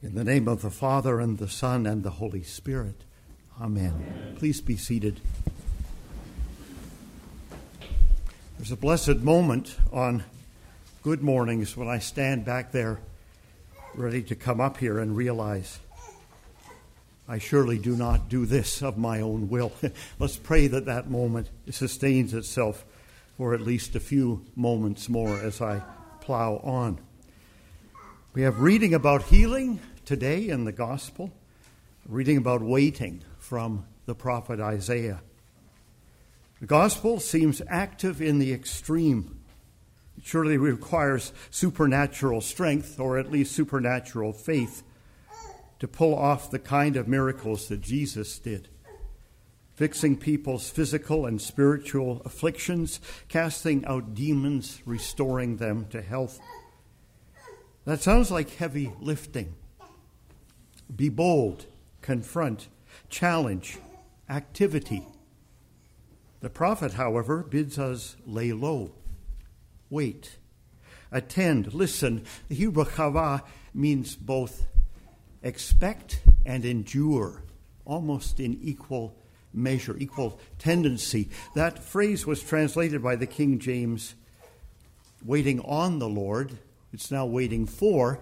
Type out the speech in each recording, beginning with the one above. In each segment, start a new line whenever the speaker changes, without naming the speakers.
In the name of the Father, and the Son, and the Holy Spirit. Amen. Amen. Please be seated. There's a blessed moment on good mornings when I stand back there ready to come up here and realize I surely do not do this of my own will. Let's pray that that moment sustains itself for at least a few moments more as I plow on. We have reading about healing today in the gospel, reading about waiting from the prophet Isaiah. The gospel seems active in the extreme. It surely requires supernatural strength, or at least supernatural faith, to pull off the kind of miracles that Jesus did fixing people's physical and spiritual afflictions, casting out demons, restoring them to health. That sounds like heavy lifting. Be bold, confront, challenge, activity. The prophet, however, bids us lay low, wait, attend, listen. The Hebrew chava means both expect and endure, almost in equal measure, equal tendency. That phrase was translated by the King James waiting on the Lord it's now waiting for.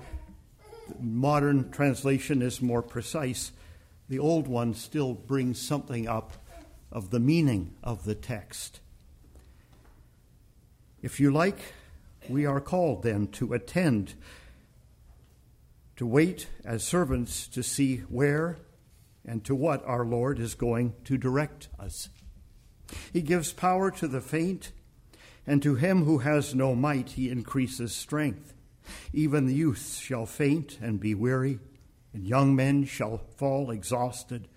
Modern translation is more precise. The old one still brings something up of the meaning of the text. If you like, we are called then to attend, to wait as servants to see where and to what our Lord is going to direct us. He gives power to the faint, and to him who has no might, he increases strength. Even the youth shall faint and be weary, and young men shall fall exhausted.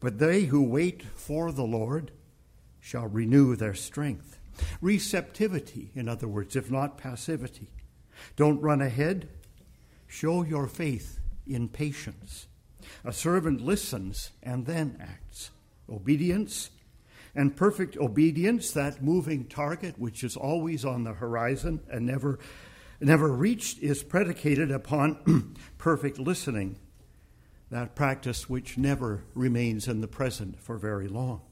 But they who wait for the Lord shall renew their strength. Receptivity, in other words, if not passivity. Don't run ahead. Show your faith in patience. A servant listens and then acts. Obedience and perfect obedience, that moving target which is always on the horizon and never never reached is predicated upon perfect listening, that practice which never remains in the present for very long.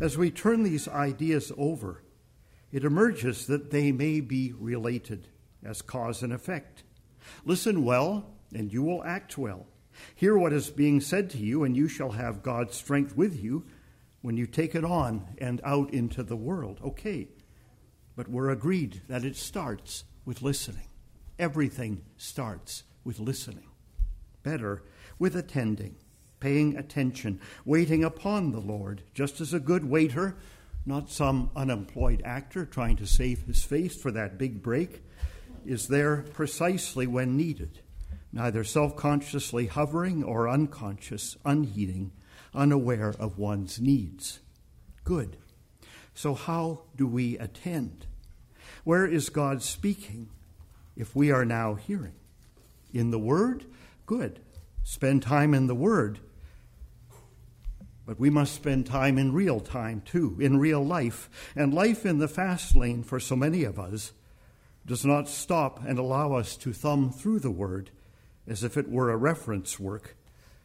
As we turn these ideas over, it emerges that they may be related as cause and effect. Listen well, and you will act well. Hear what is being said to you, and you shall have God's strength with you when you take it on and out into the world. Okay, but we're agreed that it starts with listening. Everything starts with listening. Better, with attending, paying attention, waiting upon the Lord, just as a good waiter, not some unemployed actor trying to save his face for that big break, is there precisely when needed, neither self consciously hovering or unconscious, unheeding, unaware of one's needs. Good. So, how do we attend? Where is God speaking if we are now hearing? In the Word? Good. Spend time in the Word. But we must spend time in real time, too, in real life. And life in the fast lane for so many of us does not stop and allow us to thumb through the Word as if it were a reference work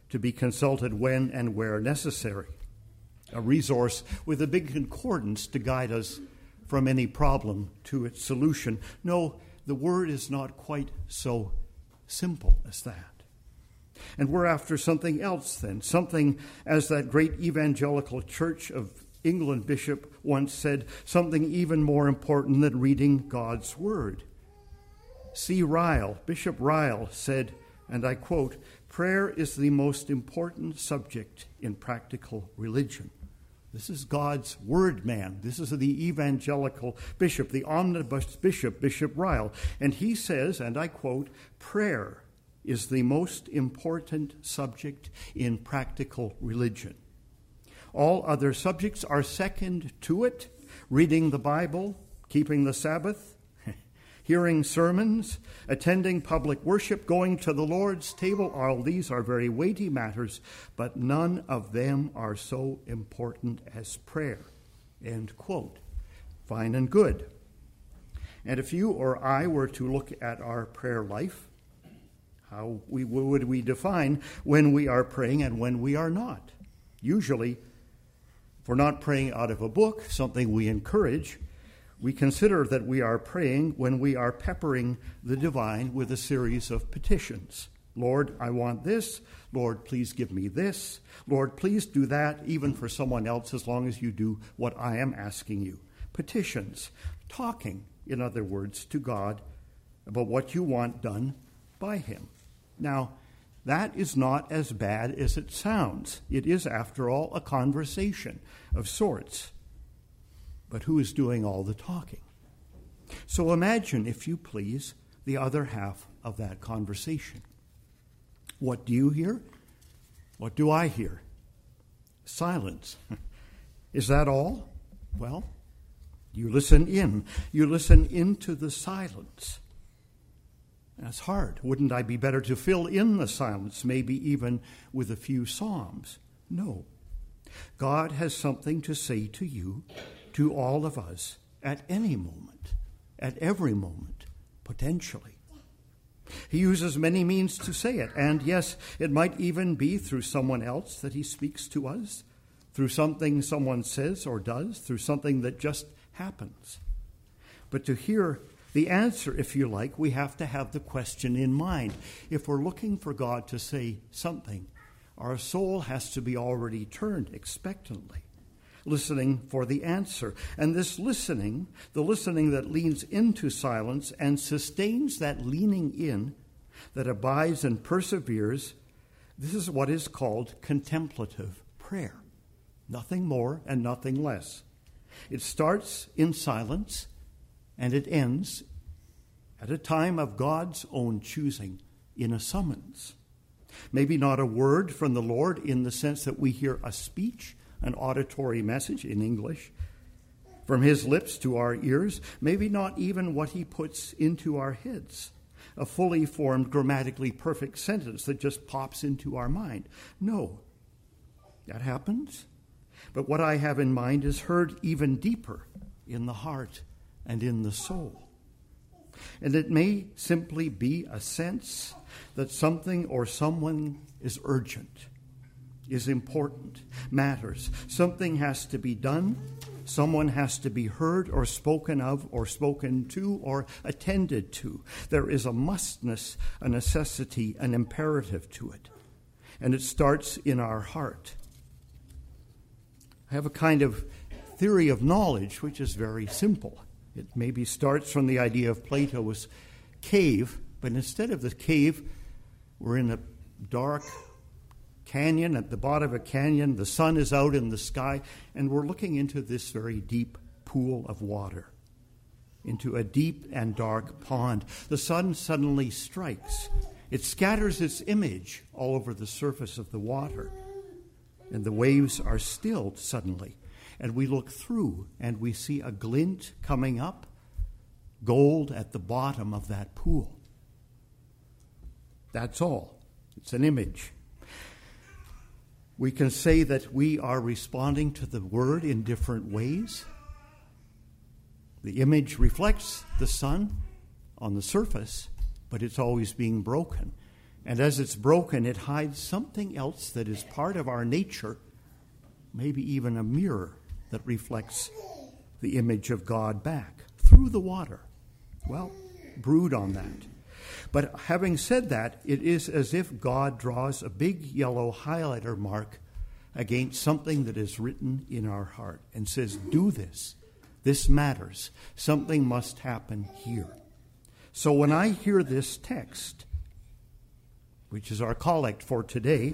to be consulted when and where necessary, a resource with a big concordance to guide us from any problem to its solution. No, the word is not quite so simple as that. And we're after something else then, something, as that great evangelical church of England bishop once said, something even more important than reading God's word. C. Ryle, Bishop Ryle, said, and I quote, prayer is the most important subject in practical religion. This is God's word man. This is the evangelical bishop, the omnibus bishop, Bishop Ryle. And he says, and I quote, prayer is the most important subject in practical religion. All other subjects are second to it reading the Bible, keeping the Sabbath, hearing sermons, attending public worship, going to the Lord's table, all these are very weighty matters, but none of them are so important as prayer. End quote. Fine and good. And if you or I were to look at our prayer life, How we, would we define when we are praying and when we are not? Usually, if we're not praying out of a book, something we encourage, we consider that we are praying when we are peppering the divine with a series of petitions. Lord, I want this. Lord, please give me this. Lord, please do that, even for someone else, as long as you do what I am asking you. Petitions, talking, in other words, to God about what you want done by Him. Now, that is not as bad as it sounds. It is, after all, a conversation of sorts. But who is doing all the talking? So imagine, if you please, the other half of that conversation. What do you hear? What do I hear? Silence. Is that all? Well, you listen in. You listen into the silence. That's hard. Wouldn't I be better to fill in the silence, maybe even with a few psalms? No. God has something to say to you, to all of us, at any moment, at every moment, potentially. He uses many means to say it, and yes, it might even be through someone else that he speaks to us, through something someone says or does, through something that just happens. But to hear the answer, if you like, we have to have the question in mind. If we're looking for God to say something, our soul has to be already turned expectantly, listening for the answer. And this listening, the listening that leans into silence and sustains that leaning in, that abides and perseveres, this is what is called contemplative prayer. Nothing more and nothing less. It starts in silence and it ends at a time of God's own choosing in a summons. Maybe not a word from the Lord in the sense that we hear a speech, an auditory message in English, from his lips to our ears, maybe not even what he puts into our heads, a fully formed, grammatically perfect sentence that just pops into our mind. No, that happens. But what I have in mind is heard even deeper in the heart and in the soul. And it may simply be a sense that something or someone is urgent, is important, matters. Something has to be done, someone has to be heard or spoken of or spoken to or attended to. There is a mustness, a necessity, an imperative to it. And it starts in our heart. I have a kind of theory of knowledge which is very simple. It maybe starts from the idea of Plato's cave, but instead of the cave, we're in a dark canyon, at the bottom of a canyon. The sun is out in the sky, and we're looking into this very deep pool of water, into a deep and dark pond. The sun suddenly strikes, it scatters its image all over the surface of the water, and the waves are stilled suddenly and we look through and we see a glint coming up, gold at the bottom of that pool. That's all. It's an image. We can say that we are responding to the word in different ways. The image reflects the sun on the surface, but it's always being broken. And as it's broken, it hides something else that is part of our nature, maybe even a mirror that reflects the image of God back through the water. Well, brood on that. But having said that, it is as if God draws a big yellow highlighter mark against something that is written in our heart and says, Do this. This matters. Something must happen here. So when I hear this text, which is our collect for today,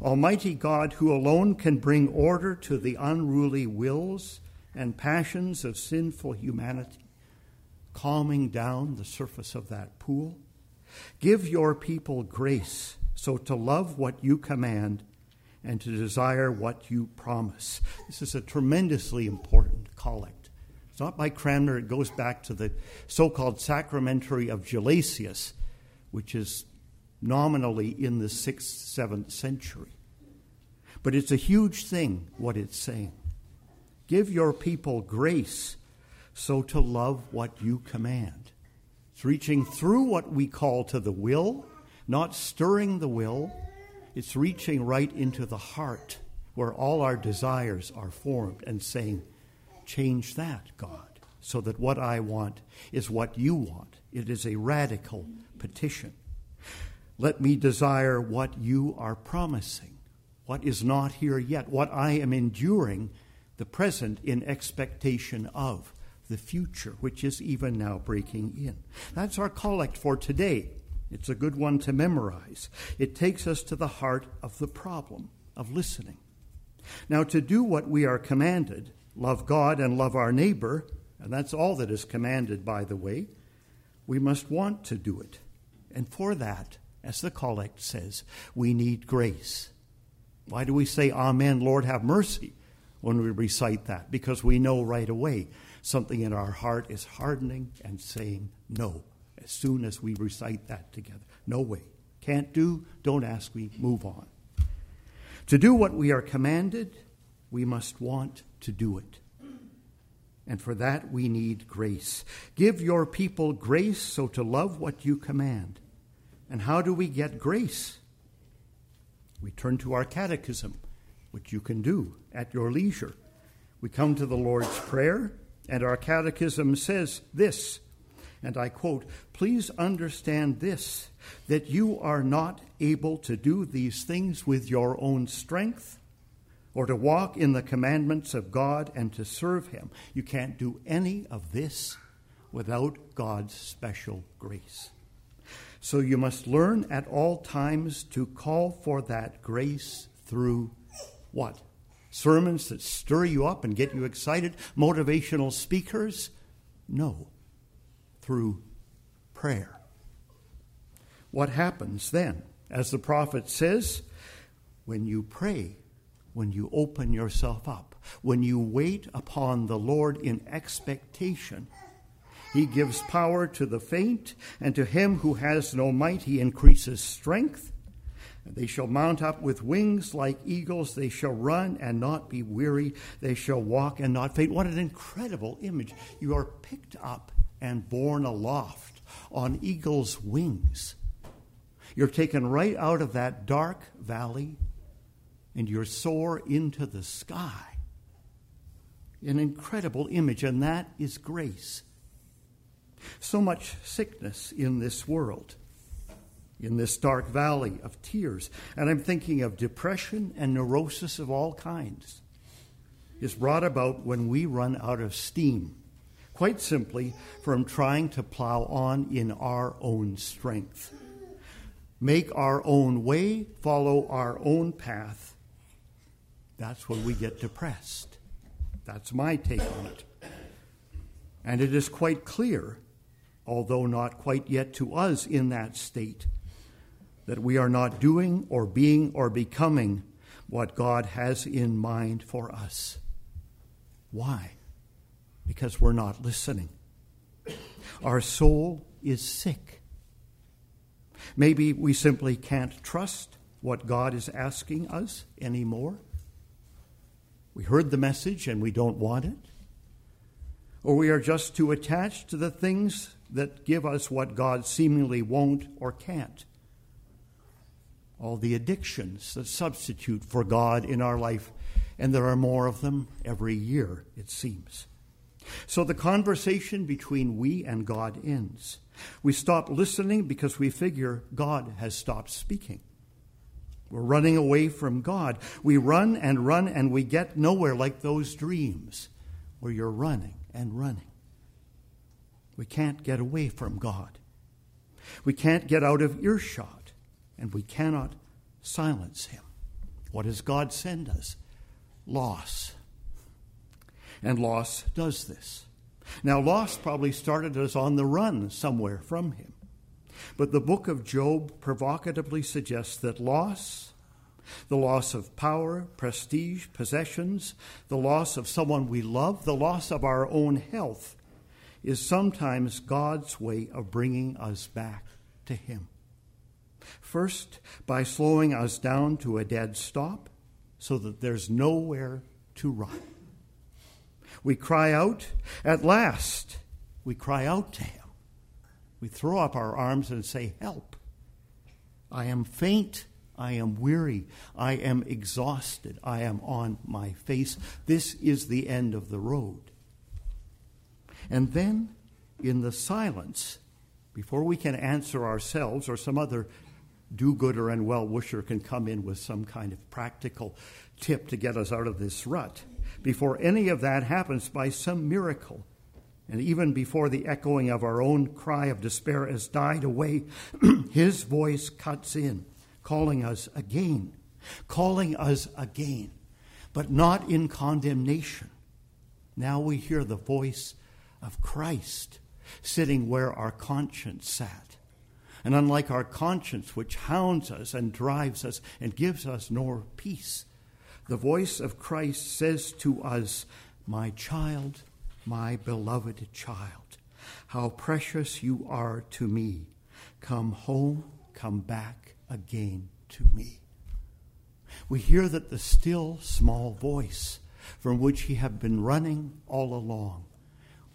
Almighty God, who alone can bring order to the unruly wills and passions of sinful humanity, calming down the surface of that pool, give your people grace so to love what you command and to desire what you promise. This is a tremendously important collect. It's not by Cranmer, it goes back to the so called sacramentary of Gelasius, which is nominally in the 6th, 7th century. But it's a huge thing what it's saying. Give your people grace so to love what you command. It's reaching through what we call to the will, not stirring the will, it's reaching right into the heart where all our desires are formed and saying, Change that, God, so that what I want is what you want. It is a radical petition. Let me desire what you are promising, what is not here yet, what I am enduring, the present in expectation of the future, which is even now breaking in. That's our collect for today. It's a good one to memorize. It takes us to the heart of the problem of listening. Now, to do what we are commanded, love God and love our neighbor, and that's all that is commanded, by the way, we must want to do it. And for that, as the collect says, we need grace. Why do we say, Amen, Lord, have mercy, when we recite that? Because we know right away something in our heart is hardening and saying no as soon as we recite that together. No way. Can't do, don't ask me, move on. To do what we are commanded, we must want to do it. And for that we need grace. Give your people grace so to love what you command. And how do we get grace? We turn to our catechism, which you can do at your leisure. We come to the Lord's Prayer, and our catechism says this and I quote, Please understand this, that you are not able to do these things with your own strength or to walk in the commandments of God and to serve Him. You can't do any of this without God's special grace. So you must learn at all times to call for that grace through what? Sermons that stir you up and get you excited? Motivational speakers? No through prayer. What happens then? As the prophet says, when you pray, when you open yourself up, when you wait upon the Lord in expectation, he gives power to the faint, and to him who has no might, he increases strength. They shall mount up with wings like eagles. They shall run and not be weary. They shall walk and not faint. What an incredible image. You are picked up and borne aloft on eagle's wings. You're taken right out of that dark valley and you're soar into the sky. An incredible image, and that is grace. So much sickness in this world, in this dark valley of tears, and I'm thinking of depression and neurosis of all kinds, is brought about when we run out of steam quite simply from trying to plow on in our own strength. Make our own way, follow our own path. That's when we get depressed. That's my take on it. And it is quite clear, although not quite yet to us in that state, that we are not doing or being or becoming what God has in mind for us. Why? because we're not listening. Our soul is sick. Maybe we simply can't trust what God is asking us anymore. We heard the message and we don't want it. Or we are just too attached to the things that give us what God seemingly won't or can't. All the addictions that substitute for God in our life, and there are more of them every year, it seems. So the conversation between we and God ends. We stop listening because we figure God has stopped speaking. We're running away from God. We run and run and we get nowhere like those dreams where you're running and running. We can't get away from God. We can't get out of earshot and we cannot silence Him. What does God send us? Loss and loss does this. Now, loss probably started us on the run somewhere from him. But the book of Job provocatively suggests that loss, the loss of power, prestige, possessions, the loss of someone we love, the loss of our own health, is sometimes God's way of bringing us back to Him. First, by slowing us down to a dead stop so that there's nowhere to run. We cry out, at last, we cry out to Him. We throw up our arms and say, Help. I am faint. I am weary. I am exhausted. I am on my face. This is the end of the road. And then, in the silence, before we can answer ourselves or some other do gooder and well wisher can come in with some kind of practical tip to get us out of this rut, before any of that happens by some miracle, and even before the echoing of our own cry of despair has died away, his voice cuts in, calling us again, calling us again, but not in condemnation. Now we hear the voice of Christ sitting where our conscience sat. And unlike our conscience, which hounds us and drives us and gives us no peace, the voice of Christ says to us, My child, my beloved child, how precious you are to me. Come home, come back again to me. We hear that the still small voice from which he had been running all along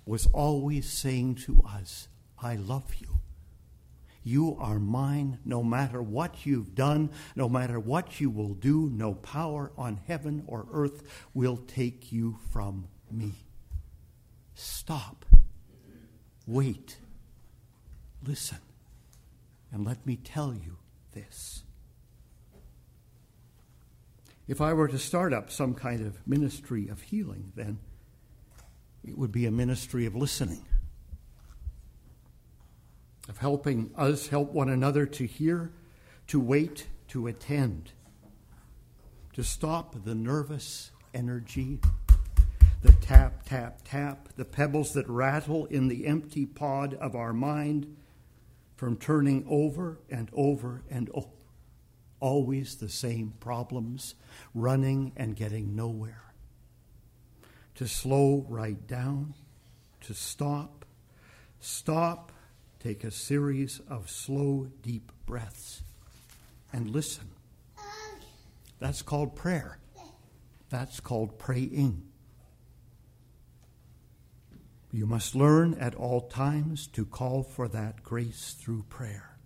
was always saying to us, I love you. You are mine no matter what you've done, no matter what you will do. No power on heaven or earth will take you from me. Stop. Wait. Listen. And let me tell you this. If I were to start up some kind of ministry of healing, then it would be a ministry of listening, of helping us help one another to hear, to wait, to attend, to stop the nervous energy, the tap, tap, tap, the pebbles that rattle in the empty pod of our mind from turning over and over and over. Always the same problems, running and getting nowhere to slow right down, to stop, stop, take a series of slow, deep breaths, and listen. That's called prayer. That's called praying. You must learn at all times to call for that grace through prayer.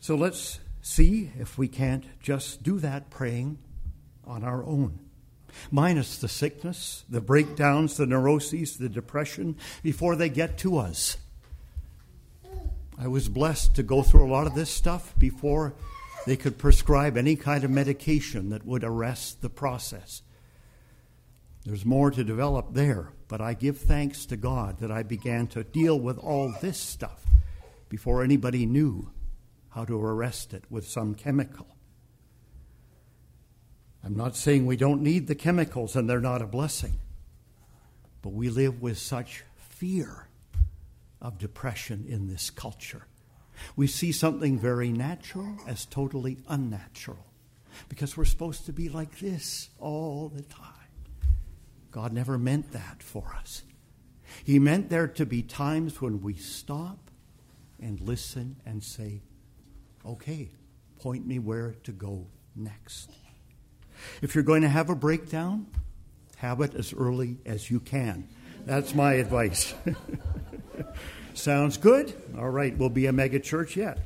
So let's see if we can't just do that praying on our own minus the sickness, the breakdowns, the neuroses, the depression, before they get to us. I was blessed to go through a lot of this stuff before they could prescribe any kind of medication that would arrest the process. There's more to develop there, but I give thanks to God that I began to deal with all this stuff before anybody knew how to arrest it with some chemical. I'm not saying we don't need the chemicals and they're not a blessing, but we live with such fear of depression in this culture. We see something very natural as totally unnatural because we're supposed to be like this all the time. God never meant that for us. He meant there to be times when we stop and listen and say, okay, point me where to go next. If you're going to have a breakdown, have it as early as you can. That's my advice. Sounds good? All right, we'll be a mega church yet.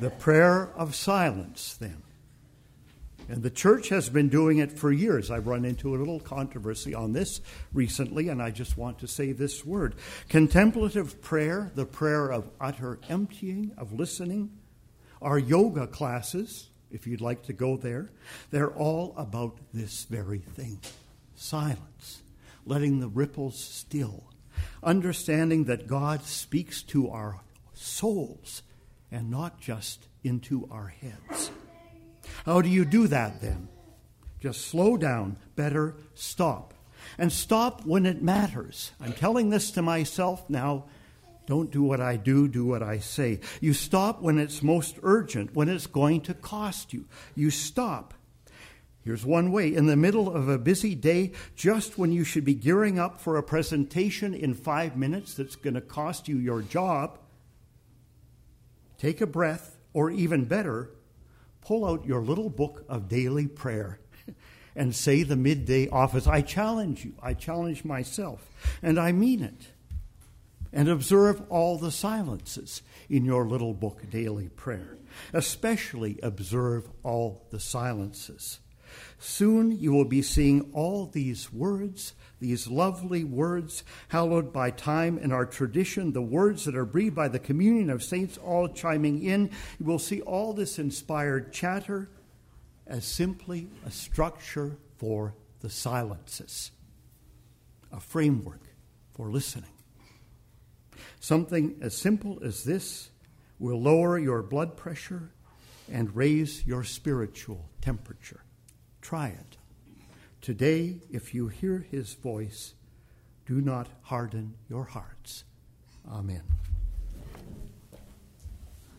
the prayer of silence, then. And the church has been doing it for years. I've run into a little controversy on this recently, and I just want to say this word. Contemplative prayer, the prayer of utter emptying, of listening, our yoga classes, if you'd like to go there, they're all about this very thing silence, letting the ripples still, understanding that God speaks to our souls and not just into our heads. How do you do that then? Just slow down, better stop. And stop when it matters. I'm telling this to myself now don't do what I do, do what I say. You stop when it's most urgent, when it's going to cost you. You stop. Here's one way in the middle of a busy day, just when you should be gearing up for a presentation in five minutes that's going to cost you your job, take a breath, or even better, pull out your little book of daily prayer and say the midday office. I challenge you, I challenge myself, and I mean it. And observe all the silences in your little book, Daily Prayer. Especially observe all the silences. Soon you will be seeing all these words, these lovely words, hallowed by time and our tradition, the words that are breathed by the communion of saints all chiming in. You will see all this inspired chatter as simply a structure for the silences, a framework for listening. Something as simple as this will lower your blood pressure and raise your spiritual temperature. Try it. Today, if you hear his voice, do not harden your hearts. Amen.